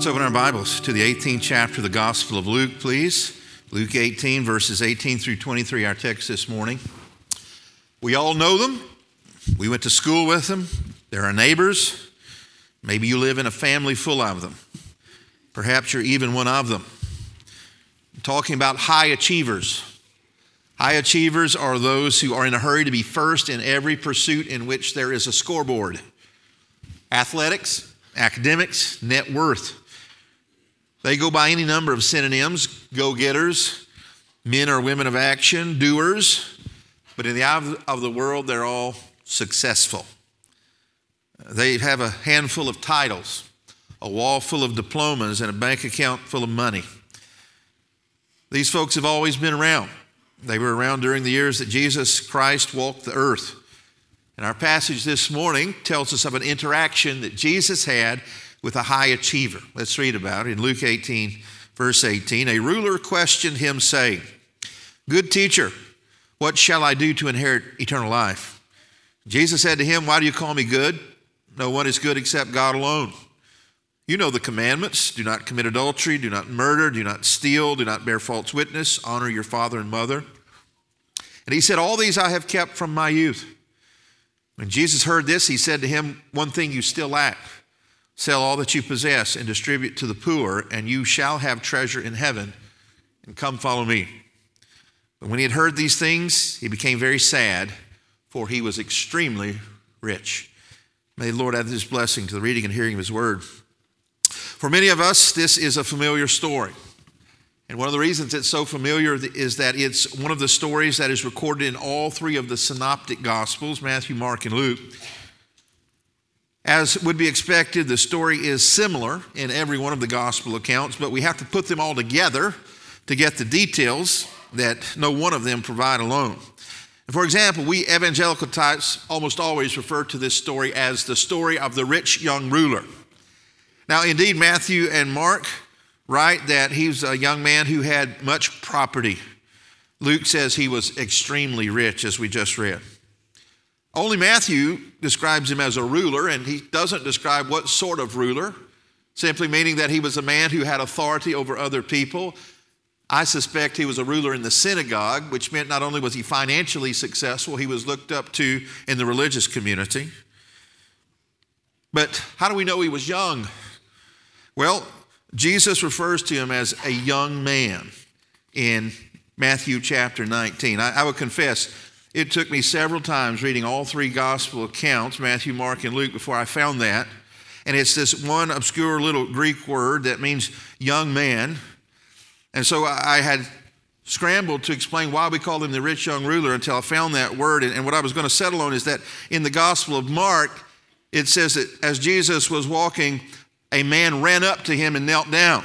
Let's open our Bibles to the 18th chapter of the Gospel of Luke, please. Luke 18, verses 18 through 23, our text this morning. We all know them. We went to school with them. They're our neighbors. Maybe you live in a family full of them. Perhaps you're even one of them. I'm talking about high achievers. High achievers are those who are in a hurry to be first in every pursuit in which there is a scoreboard. Athletics, academics, net worth. They go by any number of synonyms go getters, men or women of action, doers, but in the eye of the world, they're all successful. They have a handful of titles, a wall full of diplomas, and a bank account full of money. These folks have always been around. They were around during the years that Jesus Christ walked the earth. And our passage this morning tells us of an interaction that Jesus had with a high achiever. Let's read about it in Luke 18, verse 18. A ruler questioned him, saying, Good teacher, what shall I do to inherit eternal life? Jesus said to him, Why do you call me good? No one is good except God alone. You know the commandments do not commit adultery, do not murder, do not steal, do not bear false witness, honor your father and mother. And he said, All these I have kept from my youth. When Jesus heard this, he said to him, One thing you still lack. Sell all that you possess and distribute to the poor, and you shall have treasure in heaven. And come follow me. But when he had heard these things, he became very sad, for he was extremely rich. May the Lord add his blessing to the reading and hearing of his word. For many of us, this is a familiar story. And one of the reasons it's so familiar is that it's one of the stories that is recorded in all three of the synoptic gospels Matthew, Mark, and Luke. As would be expected, the story is similar in every one of the gospel accounts, but we have to put them all together to get the details that no one of them provide alone. For example, we evangelical types almost always refer to this story as the story of the rich young ruler. Now, indeed, Matthew and Mark write that he's a young man who had much property. Luke says he was extremely rich, as we just read. Only Matthew describes him as a ruler, and he doesn't describe what sort of ruler, simply meaning that he was a man who had authority over other people. I suspect he was a ruler in the synagogue, which meant not only was he financially successful, he was looked up to in the religious community. But how do we know he was young? Well, Jesus refers to him as a young man in Matthew chapter 19. I, I would confess, it took me several times reading all three gospel accounts, Matthew, Mark, and Luke, before I found that. And it's this one obscure little Greek word that means young man. And so I had scrambled to explain why we call him the rich young ruler until I found that word. And what I was going to settle on is that in the Gospel of Mark, it says that as Jesus was walking, a man ran up to him and knelt down.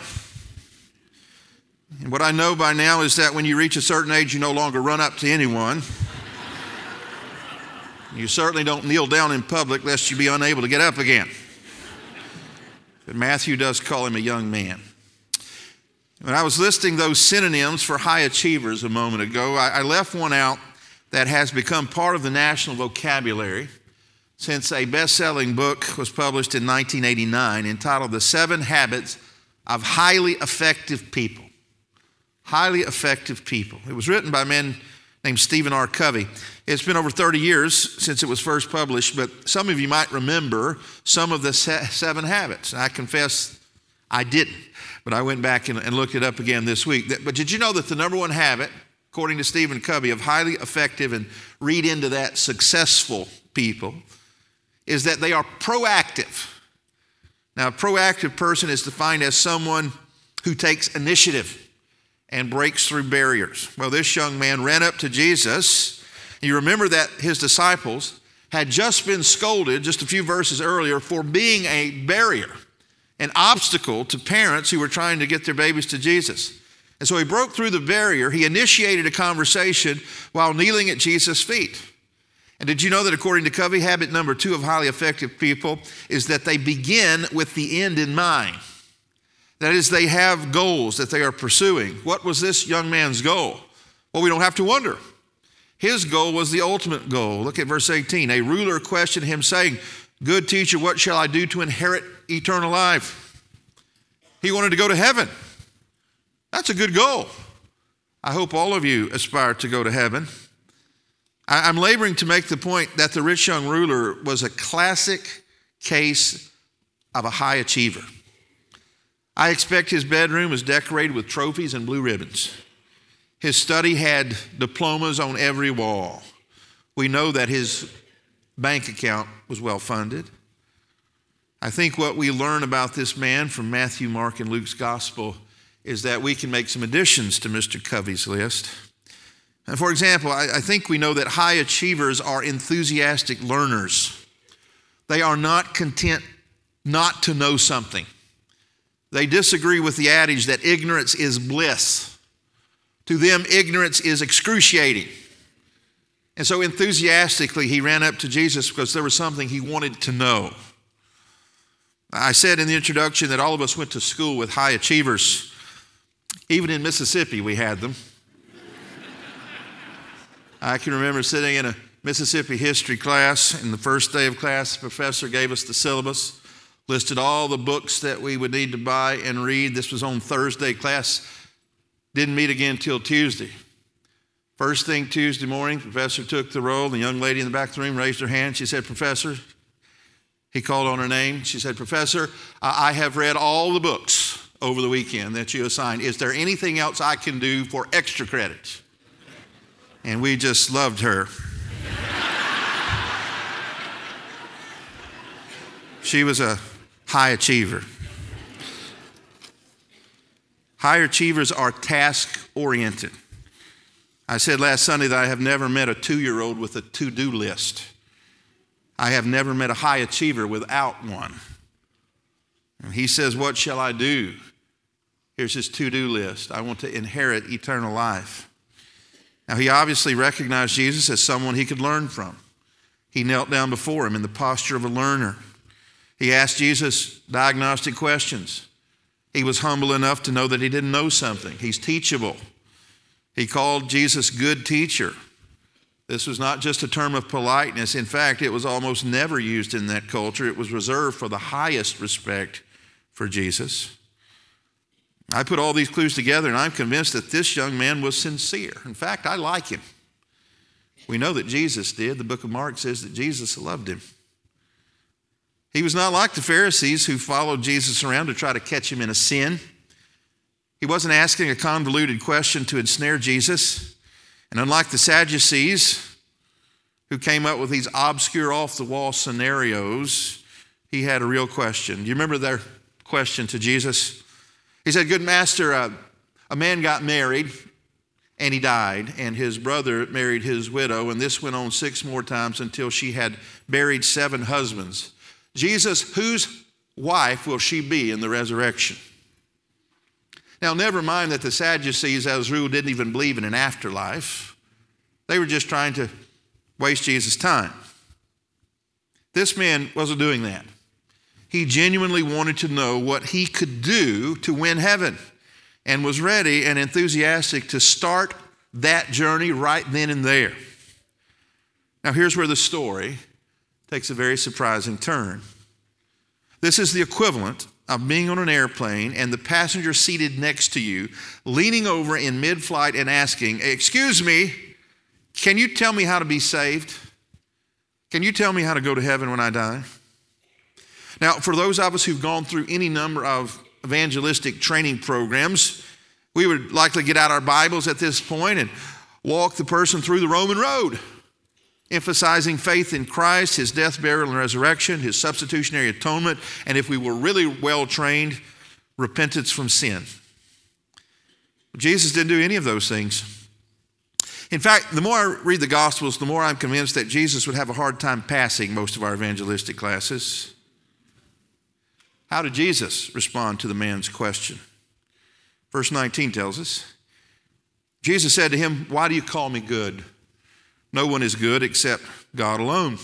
And what I know by now is that when you reach a certain age, you no longer run up to anyone. You certainly don't kneel down in public lest you be unable to get up again. But Matthew does call him a young man. When I was listing those synonyms for high achievers a moment ago, I, left one out that has become part of the national vocabulary since a best selling book was published in 1989 entitled The Seven Habits of Highly Effective People. Highly Effective People. It was written by men named Stephen R. Covey. It's been over 30 years since it was first published, but some of you might remember some of the seven habits. I confess I didn't, but I went back and, and looked it up again this week. But did you know that the number one habit, according to Stephen Covey, of highly effective and read into that successful people, is that they are proactive. Now, a proactive person is defined as someone who takes initiative and breaks through barriers. Well, this young man ran up to Jesus. You remember that his disciples had just been scolded just a few verses earlier for being a barrier. an obstacle to parents who were trying to get their babies to Jesus. And so he broke through the barrier. He initiated a conversation while kneeling at Jesus' feet. And did you know that according to Covey, habit number two of highly effective people is that they begin with the end in mind? That is, they have goals that they are pursuing. What was this young man's goal? Well, we don't have to wonder. His goal was the ultimate goal. Look at verse 18. A ruler questioned him, saying, Good teacher, what shall I do to inherit eternal life? He wanted to go to heaven. That's a good goal. I hope all of you aspire to go to heaven. I'm laboring to make the point that the rich young ruler was a classic case of a high achiever. I expect his bedroom was decorated with trophies and blue ribbons. His study had diplomas on every wall. We know that his bank account was well funded. I think what we learn about this man from Matthew, Mark, and Luke's gospel is that we can make some additions to Mr. Covey's list. And for example, I, I think we know that high achievers are enthusiastic learners. They are not content not to know something. They disagree with the adage that ignorance is bliss. To them, ignorance is excruciating. And so enthusiastically, he ran up to Jesus because there was something he wanted to know. I said in the introduction that all of us went to school with high achievers. Even in Mississippi, we had them. I can remember sitting in a Mississippi history class, and the first day of class, the professor gave us the syllabus, listed all the books that we would need to buy and read. This was on Thursday. Class didn't meet again until Tuesday. First thing Tuesday morning, professor took the roll. The young lady in the back of the room raised her hand. She said, Professor, he called on her name. She said, Professor, I have read all the books over the weekend that you assigned. Is there anything else I can do for extra credit? And we just loved her. she was a high achiever. High achievers are task oriented. I said last Sunday that I have never met a two year old with a to do list. I have never met a high achiever without one. And he says, What shall I do? Here's his to do list I want to inherit eternal life. Now, he obviously recognized Jesus as someone he could learn from. He knelt down before him in the posture of a learner. He asked Jesus diagnostic questions. He was humble enough to know that he didn't know something. He's teachable. He called Jesus good teacher. This was not just a term of politeness. In fact, it was almost never used in that culture. It was reserved for the highest respect for Jesus. I put all these clues together and I'm convinced that this young man was sincere. In fact, I like him. We know that Jesus did. The book of Mark says that Jesus loved him. He was not like the Pharisees who followed Jesus around to try to catch him in a sin. He wasn't asking a convoluted question to ensnare Jesus. And unlike the Sadducees, who came up with these obscure, off the wall scenarios, he had a real question. Do you remember their question to Jesus? He said, Good master, uh, a man got married and he died, and his brother married his widow, and this went on six more times until she had buried seven husbands. Jesus, whose wife will she be in the resurrection? Now, never mind that the Sadducees, as rule, didn't even believe in an afterlife. They were just trying to waste Jesus' time. This man wasn't doing that. He genuinely wanted to know what he could do to win heaven and was ready and enthusiastic to start that journey right then and there. Now, here's where the story takes a very surprising turn. This is the equivalent of being on an airplane and the passenger seated next to you leaning over in mid flight and asking, Excuse me, can you tell me how to be saved? Can you tell me how to go to heaven when I die? Now, for those of us who've gone through any number of evangelistic training programs, we would likely get out our Bibles at this point and walk the person through the Roman road emphasizing faith in Christ, his death, burial, and resurrection, his substitutionary atonement, and if we were really well trained, repentance from sin. Jesus didn't do any of those things. In fact, the more I read the Gospels, the more I'm convinced that Jesus would have a hard time passing most of our evangelistic classes. How did Jesus respond to the man's question? Verse 19 tells us Jesus said to him, Why do you call me good? No one is good except God alone.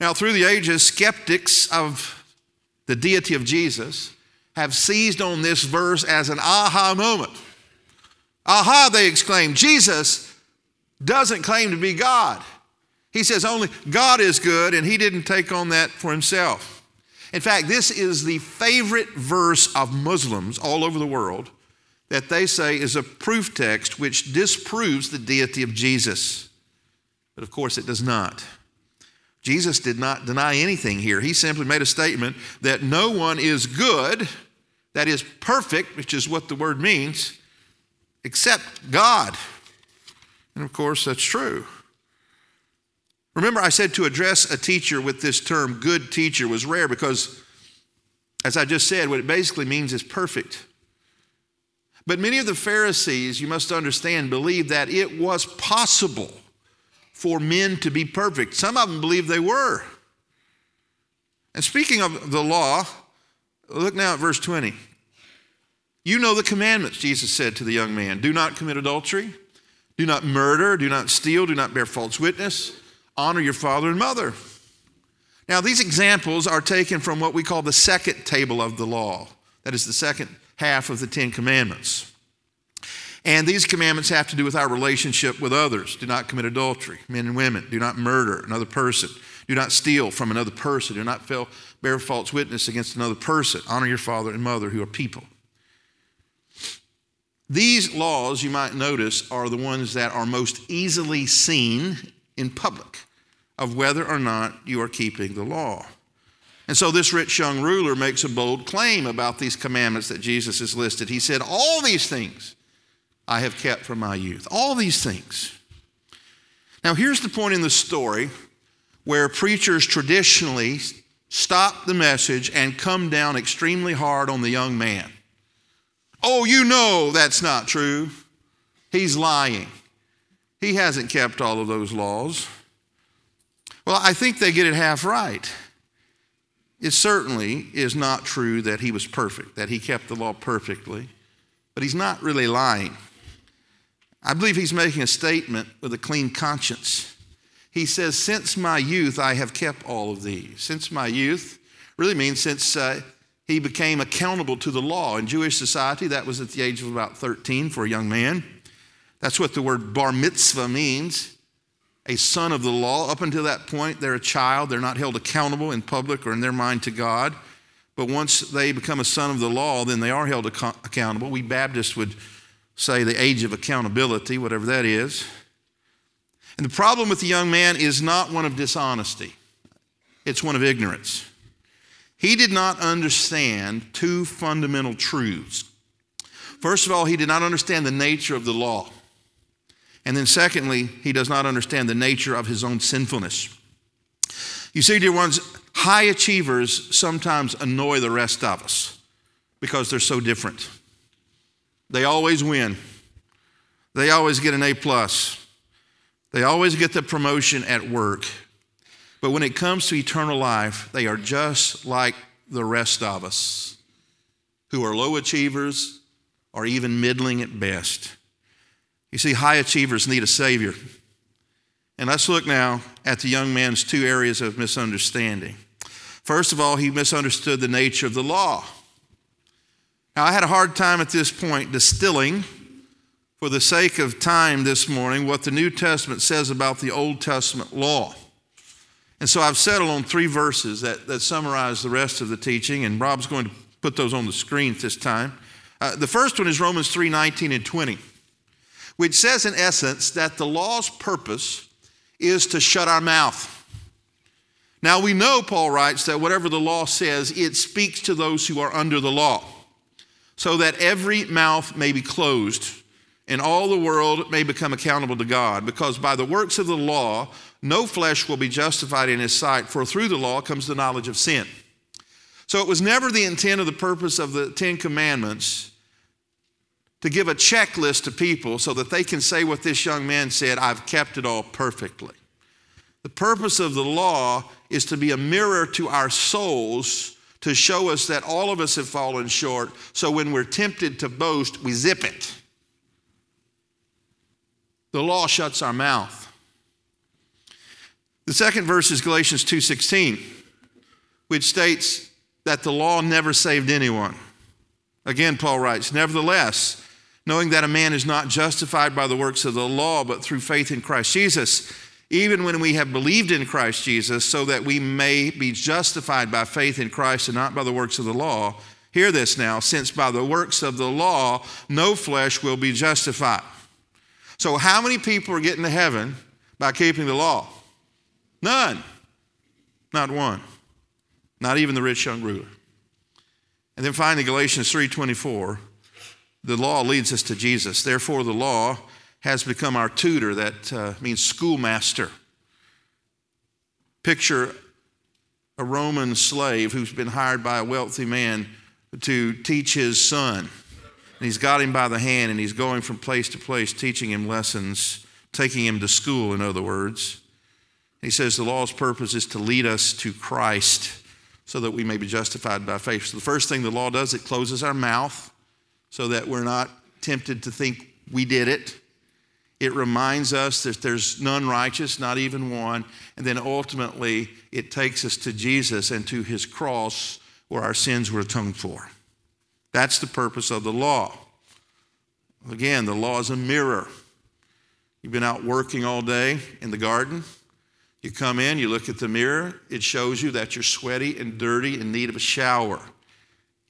Now, through the ages, skeptics of the deity of Jesus have seized on this verse as an aha moment. Aha, they exclaim, Jesus doesn't claim to be God. He says only God is good, and he didn't take on that for himself. In fact, this is the favorite verse of Muslims all over the world that they say is a proof text which disproves the deity of Jesus. But of course, it does not. Jesus did not deny anything here. He simply made a statement that no one is good, that is perfect, which is what the word means, except God. And of course, that's true. Remember, I said to address a teacher with this term, good teacher, was rare because, as I just said, what it basically means is perfect. But many of the Pharisees, you must understand, believed that it was possible for men to be perfect. Some of them believed they were. And speaking of the law, look now at verse 20. You know the commandments, Jesus said to the young man do not commit adultery, do not murder, do not steal, do not bear false witness, honor your father and mother. Now, these examples are taken from what we call the second table of the law. That is the second half of the Ten Commandments. And these commandments have to do with our relationship with others. Do not commit adultery, men and women. Do not murder another person. Do not steal from another person. Do not bear false witness against another person. Honor your father and mother who are people. These laws, you might notice, are the ones that are most easily seen in public of whether or not you are keeping the law. And so this rich young ruler makes a bold claim about these commandments that Jesus has listed. He said, All these things I have kept from my youth. All these things. Now, here's the point in the story where preachers traditionally stop the message and come down extremely hard on the young man. Oh, you know that's not true. He's lying. He hasn't kept all of those laws. Well, I think they get it half right. It certainly is not true that he was perfect, that he kept the law perfectly, but he's not really lying. I believe he's making a statement with a clean conscience. He says, Since my youth, I have kept all of these. Since my youth really means since uh, he became accountable to the law. In Jewish society, that was at the age of about 13 for a young man. That's what the word bar mitzvah means a son of the law. Up until that point, they're a child. They're not held accountable in public or in their mind to God. But once they become a son of the law, then they are held ac- accountable. We Baptists would say the age of accountability, whatever that is. And the problem with the young man is not one of dishonesty, it's one of ignorance. He did not understand two fundamental truths. First of all, he did not understand the nature of the law. And then, secondly, he does not understand the nature of his own sinfulness. You see, dear ones, high achievers sometimes annoy the rest of us because they're so different. They always win. They always get an A plus. They always get the promotion at work. But when it comes to eternal life, they are just like the rest of us who are low achievers or even middling at best. You see, high achievers need a Savior. And let's look now at the young man's two areas of misunderstanding. First of all, he misunderstood the nature of the law. Now, I had a hard time at this point distilling, for the sake of time this morning, what the New Testament says about the Old Testament law. And so I've settled on three verses that, that summarize the rest of the teaching, and Rob's going to put those on the screen at this time. Uh, the first one is Romans 3 19 and 20, which says, in essence, that the law's purpose is to shut our mouth. Now we know, Paul writes, that whatever the law says, it speaks to those who are under the law, so that every mouth may be closed and all the world may become accountable to God, because by the works of the law, no flesh will be justified in his sight, for through the law comes the knowledge of sin. So it was never the intent or the purpose of the Ten Commandments to give a checklist to people so that they can say what this young man said I've kept it all perfectly. The purpose of the law is to be a mirror to our souls to show us that all of us have fallen short. So when we're tempted to boast, we zip it. The law shuts our mouth. The second verse is Galatians 2:16, which states that the law never saved anyone. Again, Paul writes, Nevertheless, knowing that a man is not justified by the works of the law, but through faith in Christ Jesus, even when we have believed in Christ Jesus, so that we may be justified by faith in Christ and not by the works of the law. Hear this now, since by the works of the law, no flesh will be justified. So, how many people are getting to heaven by keeping the law? None. Not one. Not even the rich young ruler. And then finally, Galatians 3:24, the law leads us to Jesus. Therefore, the law has become our tutor. That uh, means schoolmaster. Picture a Roman slave who's been hired by a wealthy man to teach his son. And he's got him by the hand and he's going from place to place, teaching him lessons, taking him to school, in other words. He says the law's purpose is to lead us to Christ so that we may be justified by faith. So the first thing the law does, it closes our mouth so that we're not tempted to think we did it. It reminds us that there's none righteous, not even one. And then ultimately, it takes us to Jesus and to his cross where our sins were atoned for. That's the purpose of the law. Again, the law is a mirror. You've been out working all day in the garden. You come in, you look at the mirror, it shows you that you're sweaty and dirty in need of a shower.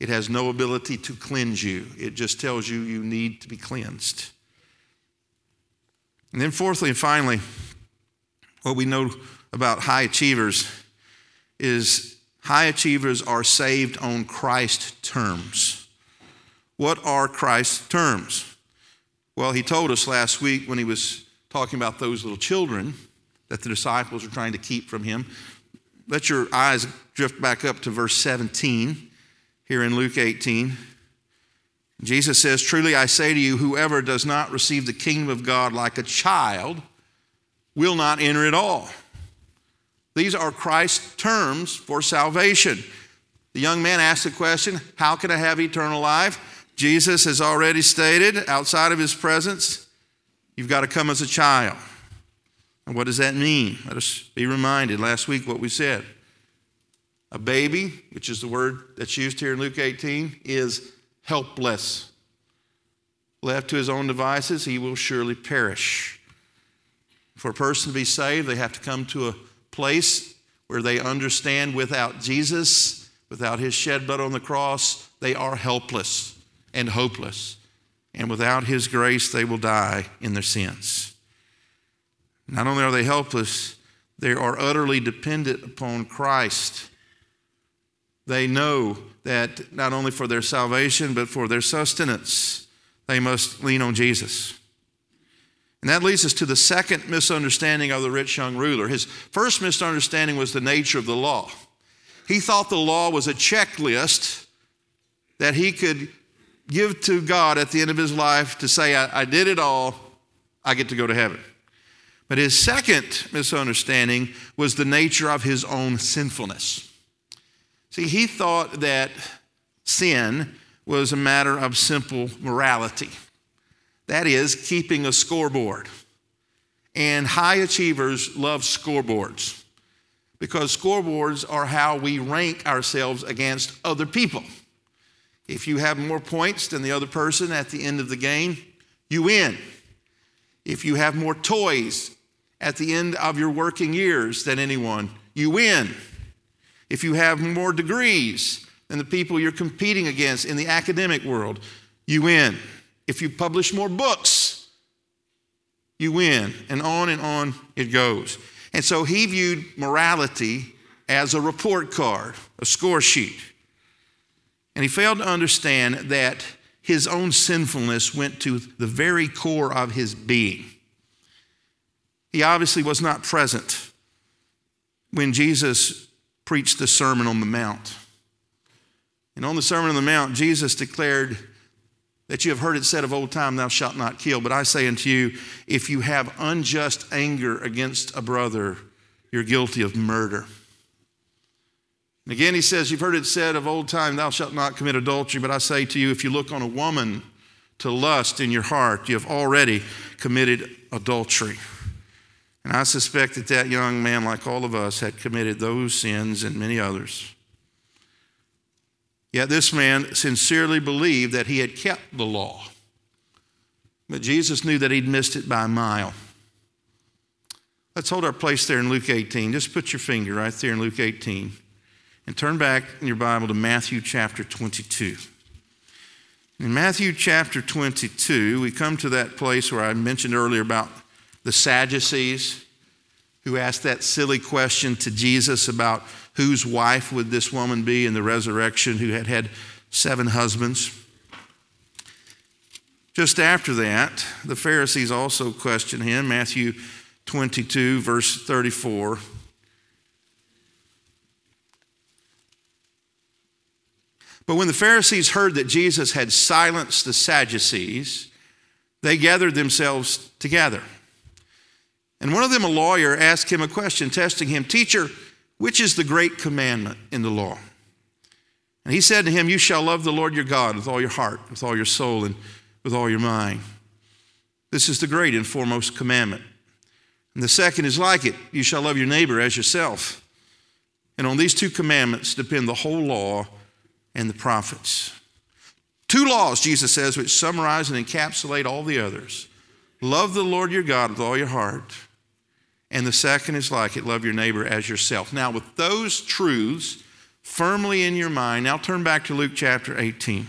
It has no ability to cleanse you, it just tells you you need to be cleansed. And then, fourthly and finally, what we know about high achievers is high achievers are saved on Christ terms. What are Christ's terms? Well, he told us last week when he was talking about those little children that the disciples are trying to keep from him. Let your eyes drift back up to verse 17 here in Luke 18. Jesus says, Truly I say to you, whoever does not receive the kingdom of God like a child will not enter at all. These are Christ's terms for salvation. The young man asked the question, How can I have eternal life? Jesus has already stated, outside of his presence, you've got to come as a child. And what does that mean? Let us be reminded last week what we said. A baby, which is the word that's used here in Luke 18, is helpless. Left to his own devices, he will surely perish. For a person to be saved, they have to come to a place where they understand without Jesus, without his shed blood on the cross, they are helpless and hopeless. And without his grace, they will die in their sins. Not only are they helpless, they are utterly dependent upon Christ. They know that not only for their salvation, but for their sustenance, they must lean on Jesus. And that leads us to the second misunderstanding of the rich young ruler. His first misunderstanding was the nature of the law. He thought the law was a checklist that he could give to God at the end of his life to say, I, I did it all, I get to go to heaven. But his second misunderstanding was the nature of his own sinfulness. See, he thought that sin was a matter of simple morality. That is, keeping a scoreboard. And high achievers love scoreboards because scoreboards are how we rank ourselves against other people. If you have more points than the other person at the end of the game, you win. If you have more toys at the end of your working years than anyone, you win. If you have more degrees than the people you're competing against in the academic world, you win. If you publish more books, you win. And on and on it goes. And so he viewed morality as a report card, a score sheet. And he failed to understand that his own sinfulness went to the very core of his being. He obviously was not present when Jesus preached the Sermon on the Mount. And on the Sermon on the Mount, Jesus declared that you have heard it said of old time, Thou shalt not kill. But I say unto you, if you have unjust anger against a brother, you're guilty of murder. And again, he says, You've heard it said of old time, Thou shalt not commit adultery. But I say to you, if you look on a woman to lust in your heart, you have already committed adultery. And I suspect that that young man, like all of us, had committed those sins and many others. Yet this man sincerely believed that he had kept the law. But Jesus knew that he'd missed it by a mile. Let's hold our place there in Luke 18. Just put your finger right there in Luke 18 and turn back in your Bible to Matthew chapter 22. In Matthew chapter 22, we come to that place where I mentioned earlier about the Sadducees who asked that silly question to Jesus about whose wife would this woman be in the resurrection who had had seven husbands. Just after that, the Pharisees also questioned him. Matthew 22, verse 34. But when the Pharisees heard that Jesus had silenced the Sadducees, they gathered themselves together. And one of them, a lawyer, asked him a question, testing him Teacher, which is the great commandment in the law? And he said to him, You shall love the Lord your God with all your heart, with all your soul, and with all your mind. This is the great and foremost commandment. And the second is like it you shall love your neighbor as yourself. And on these two commandments depend the whole law and the prophets. Two laws, Jesus says, which summarize and encapsulate all the others love the Lord your God with all your heart. And the second is like it love your neighbor as yourself. Now, with those truths firmly in your mind, now turn back to Luke chapter 18.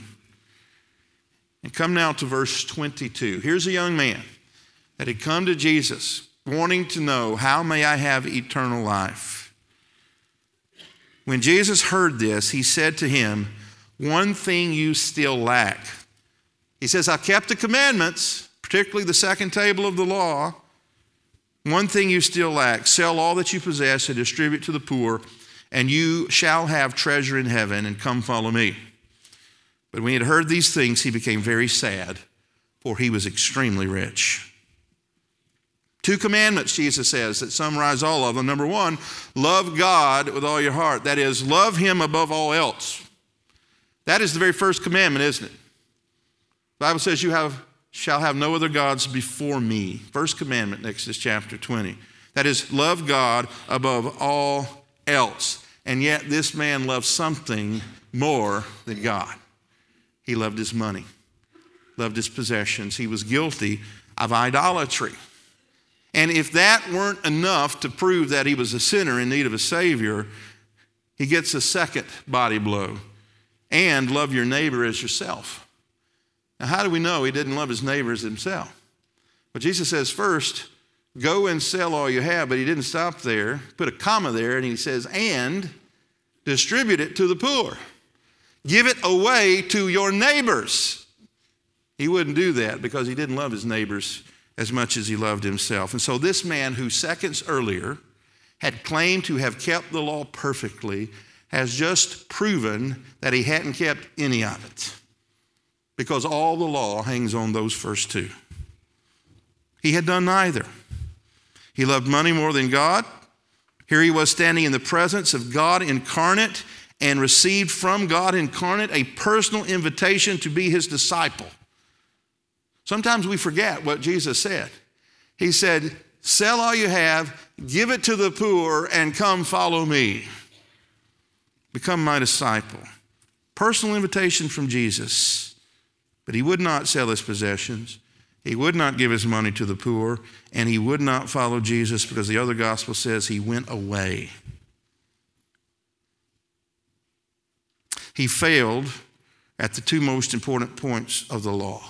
And come now to verse 22. Here's a young man that had come to Jesus wanting to know, How may I have eternal life? When Jesus heard this, he said to him, One thing you still lack. He says, I've kept the commandments, particularly the second table of the law. One thing you still lack sell all that you possess and distribute to the poor, and you shall have treasure in heaven, and come follow me. But when he had heard these things, he became very sad, for he was extremely rich. Two commandments, Jesus says, that summarize all of them. Number one, love God with all your heart. That is, love Him above all else. That is the very first commandment, isn't it? The Bible says, You have, shall have no other gods before me. First commandment, Exodus chapter 20. That is, love God above all else. And yet, this man loved something more than God. He loved his money, loved his possessions. He was guilty of idolatry. And if that weren't enough to prove that he was a sinner in need of a Savior, he gets a second body blow and love your neighbor as yourself. Now, how do we know he didn't love his neighbors himself? Well, Jesus says, first, go and sell all you have, but he didn't stop there. Put a comma there, and he says, and distribute it to the poor. Give it away to your neighbors. He wouldn't do that because he didn't love his neighbors as much as he loved himself. And so, this man who seconds earlier had claimed to have kept the law perfectly has just proven that he hadn't kept any of it because all the law hangs on those first two. He had done neither. He loved money more than God. Here he was standing in the presence of God incarnate and received from God incarnate a personal invitation to be his disciple. Sometimes we forget what Jesus said. He said, Sell all you have, give it to the poor, and come follow me. Become my disciple. Personal invitation from Jesus. But he would not sell his possessions. He would not give his money to the poor, and he would not follow Jesus because the other gospel says he went away. He failed at the two most important points of the law.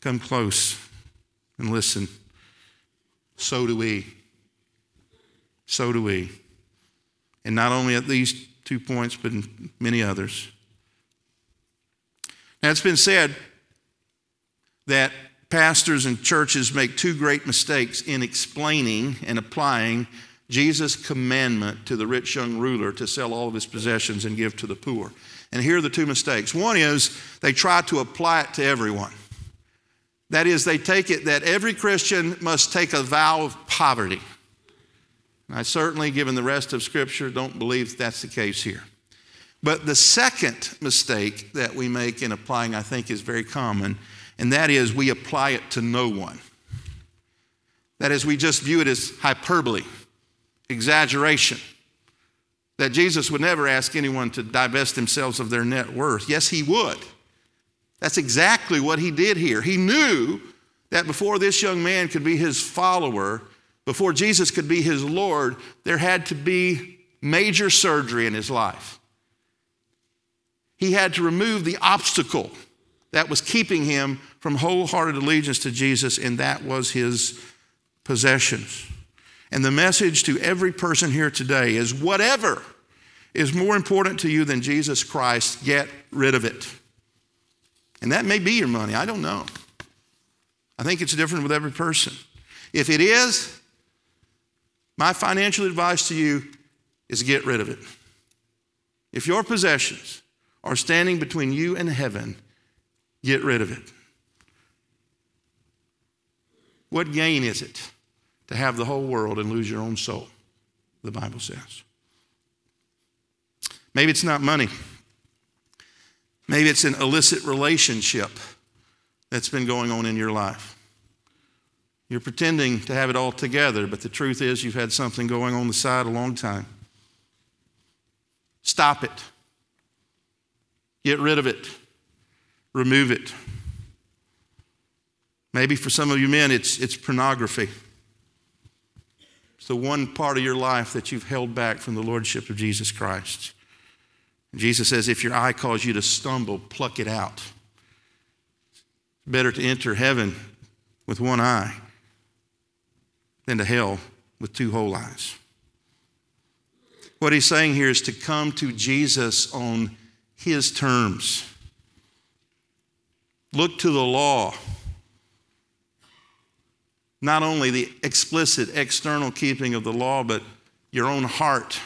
Come close and listen. So do we. So do we. And not only at these two points, but in many others. Now, it's been said that pastors and churches make two great mistakes in explaining and applying Jesus' commandment to the rich young ruler to sell all of his possessions and give to the poor. And here are the two mistakes. One is they try to apply it to everyone. That is, they take it that every Christian must take a vow of poverty. I certainly, given the rest of Scripture, don't believe that's the case here. But the second mistake that we make in applying, I think, is very common, and that is we apply it to no one. That is, we just view it as hyperbole, exaggeration. That Jesus would never ask anyone to divest themselves of their net worth. Yes, he would. That's exactly what he did here. He knew that before this young man could be his follower, before Jesus could be his Lord, there had to be major surgery in his life. He had to remove the obstacle that was keeping him from wholehearted allegiance to Jesus, and that was his possessions. And the message to every person here today is whatever is more important to you than Jesus Christ, get rid of it. And that may be your money, I don't know. I think it's different with every person. If it is, my financial advice to you is get rid of it. If your possessions are standing between you and heaven, get rid of it. What gain is it to have the whole world and lose your own soul? The Bible says. Maybe it's not money. Maybe it's an illicit relationship that's been going on in your life. You're pretending to have it all together, but the truth is you've had something going on the side a long time. Stop it. Get rid of it. Remove it. Maybe for some of you men, it's, it's pornography. It's the one part of your life that you've held back from the Lordship of Jesus Christ. Jesus says, if your eye calls you to stumble, pluck it out. It's better to enter heaven with one eye than to hell with two whole eyes. What he's saying here is to come to Jesus on his terms. Look to the law. Not only the explicit external keeping of the law, but your own heart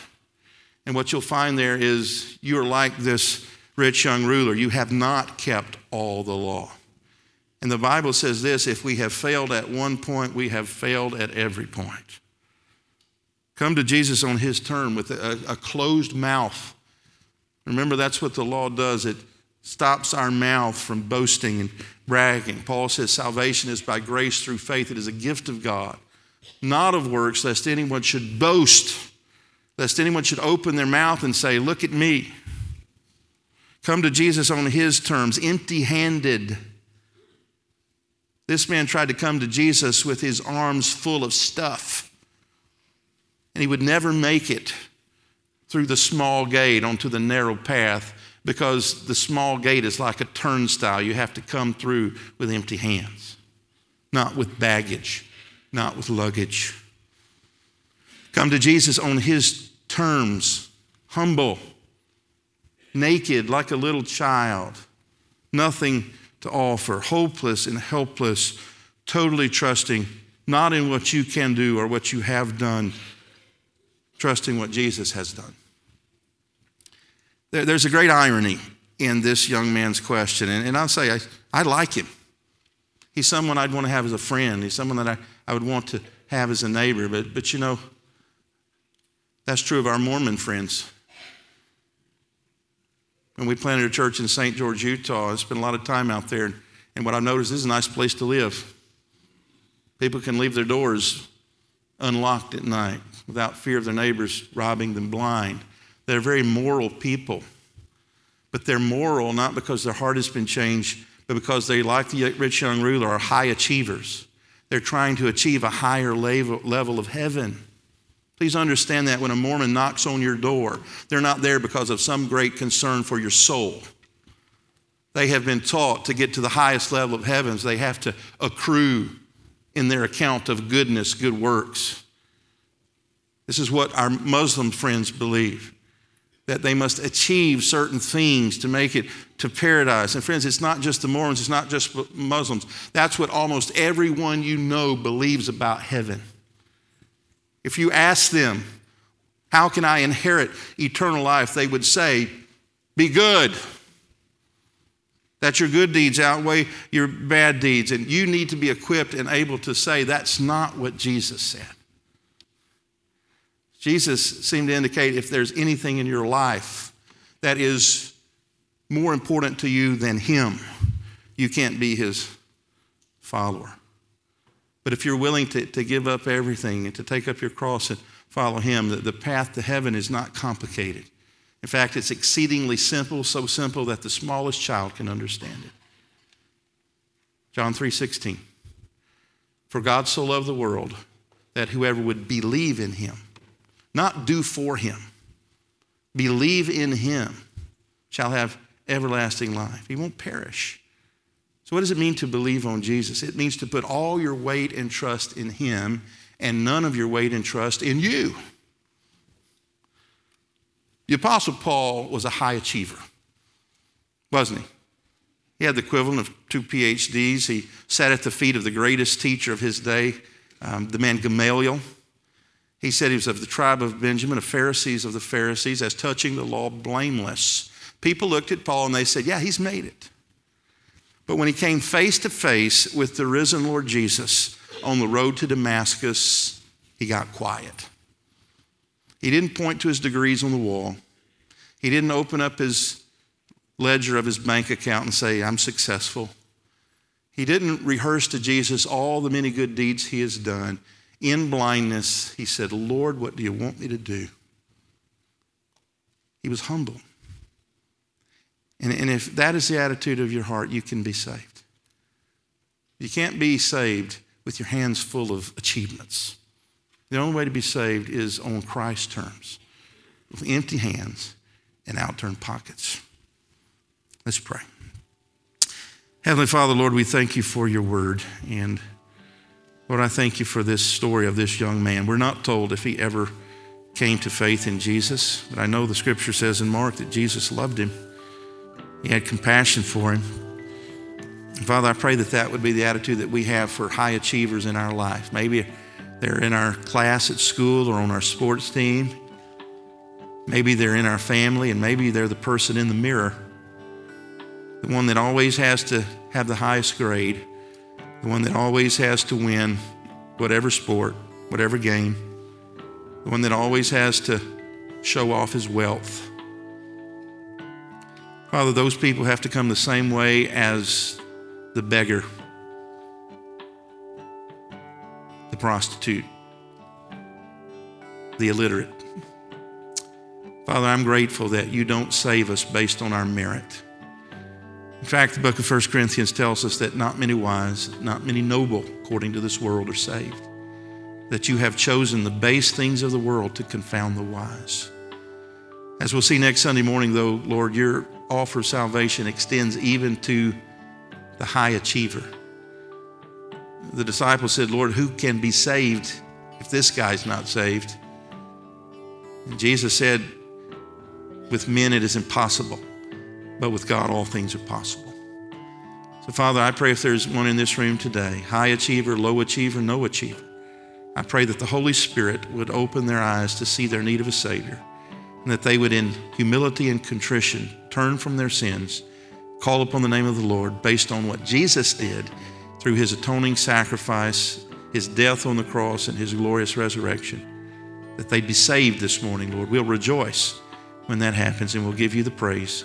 and what you'll find there is you're like this rich young ruler. You have not kept all the law. And the Bible says this if we have failed at one point, we have failed at every point. Come to Jesus on his term with a, a closed mouth. Remember, that's what the law does. It stops our mouth from boasting and bragging. Paul says salvation is by grace through faith, it is a gift of God, not of works, lest anyone should boast lest anyone should open their mouth and say, Look at me. Come to Jesus on his terms, empty handed. This man tried to come to Jesus with his arms full of stuff, and he would never make it through the small gate onto the narrow path because the small gate is like a turnstile. You have to come through with empty hands, not with baggage, not with luggage. Come to Jesus on his terms humble, naked like a little child, nothing to offer, hopeless and helpless, totally trusting not in what you can do or what you have done, trusting what Jesus has done. there's a great irony in this young man's question, and, I'll say I, I like him. He's someone I'd want to have as a friend. He's someone that I, I would want to have as a neighbor. But, but you know, that's true of our Mormon friends. When we planted a church in St. George, Utah, I spent a lot of time out there. And what I've noticed is a nice place to live. People can leave their doors unlocked at night without fear of their neighbors robbing them blind. They're very moral people. But they're moral not because their heart has been changed, but because they, like the rich young ruler, are high achievers. They're trying to achieve a higher level of heaven. Please understand that when a Mormon knocks on your door, they're not there because of some great concern for your soul. They have been taught to get to the highest level of heavens, they have to accrue in their account of goodness, good works. This is what our Muslim friends believe that they must achieve certain things to make it to paradise. And friends, it's not just the Mormons, it's not just Muslims. That's what almost everyone you know believes about heaven. If you ask them, How can I inherit eternal life? they would say, Be good. That your good deeds outweigh your bad deeds. And you need to be equipped and able to say, That's not what Jesus said. Jesus seemed to indicate if there's anything in your life that is more important to you than Him, you can't be His follower. But if you're willing to, to give up everything and to take up your cross and follow Him, the, the path to heaven is not complicated. In fact, it's exceedingly simple, so simple that the smallest child can understand it. John 3:16. For God so loved the world that whoever would believe in him not do for him. Believe in him, shall have everlasting life. He won't perish. So, what does it mean to believe on Jesus? It means to put all your weight and trust in him and none of your weight and trust in you. The Apostle Paul was a high achiever, wasn't he? He had the equivalent of two PhDs. He sat at the feet of the greatest teacher of his day, um, the man Gamaliel. He said he was of the tribe of Benjamin, of Pharisees of the Pharisees, as touching the law, blameless. People looked at Paul and they said, Yeah, he's made it. But when he came face to face with the risen Lord Jesus on the road to Damascus, he got quiet. He didn't point to his degrees on the wall. He didn't open up his ledger of his bank account and say, I'm successful. He didn't rehearse to Jesus all the many good deeds he has done in blindness, he said, Lord, what do you want me to do? He was humble. And, and if that is the attitude of your heart, you can be saved. You can't be saved with your hands full of achievements. The only way to be saved is on Christ's terms, with empty hands and outturned pockets. Let's pray. Heavenly Father, Lord, we thank you for your word. And Lord, I thank you for this story of this young man. We're not told if he ever came to faith in Jesus, but I know the scripture says in Mark that Jesus loved him. He had compassion for him. Father, I pray that that would be the attitude that we have for high achievers in our life. Maybe they're in our class at school or on our sports team. Maybe they're in our family, and maybe they're the person in the mirror, the one that always has to have the highest grade the one that always has to win whatever sport, whatever game, the one that always has to show off his wealth. Father, those people have to come the same way as the beggar, the prostitute, the illiterate. Father, I'm grateful that you don't save us based on our merit. In fact, the book of 1 Corinthians tells us that not many wise, not many noble, according to this world, are saved. That you have chosen the base things of the world to confound the wise. As we'll see next Sunday morning, though, Lord, your offer of salvation extends even to the high achiever. The disciples said, Lord, who can be saved if this guy's not saved? And Jesus said, With men it is impossible but with God, all things are possible. So, Father, I pray if there's one in this room today, high achiever, low achiever, no achiever, I pray that the Holy Spirit would open their eyes to see their need of a Savior and that they would, in humility and contrition, turn from their sins, call upon the name of the Lord based on what Jesus did through his atoning sacrifice, his death on the cross, and his glorious resurrection. That they'd be saved this morning, Lord. We'll rejoice when that happens and we'll give you the praise.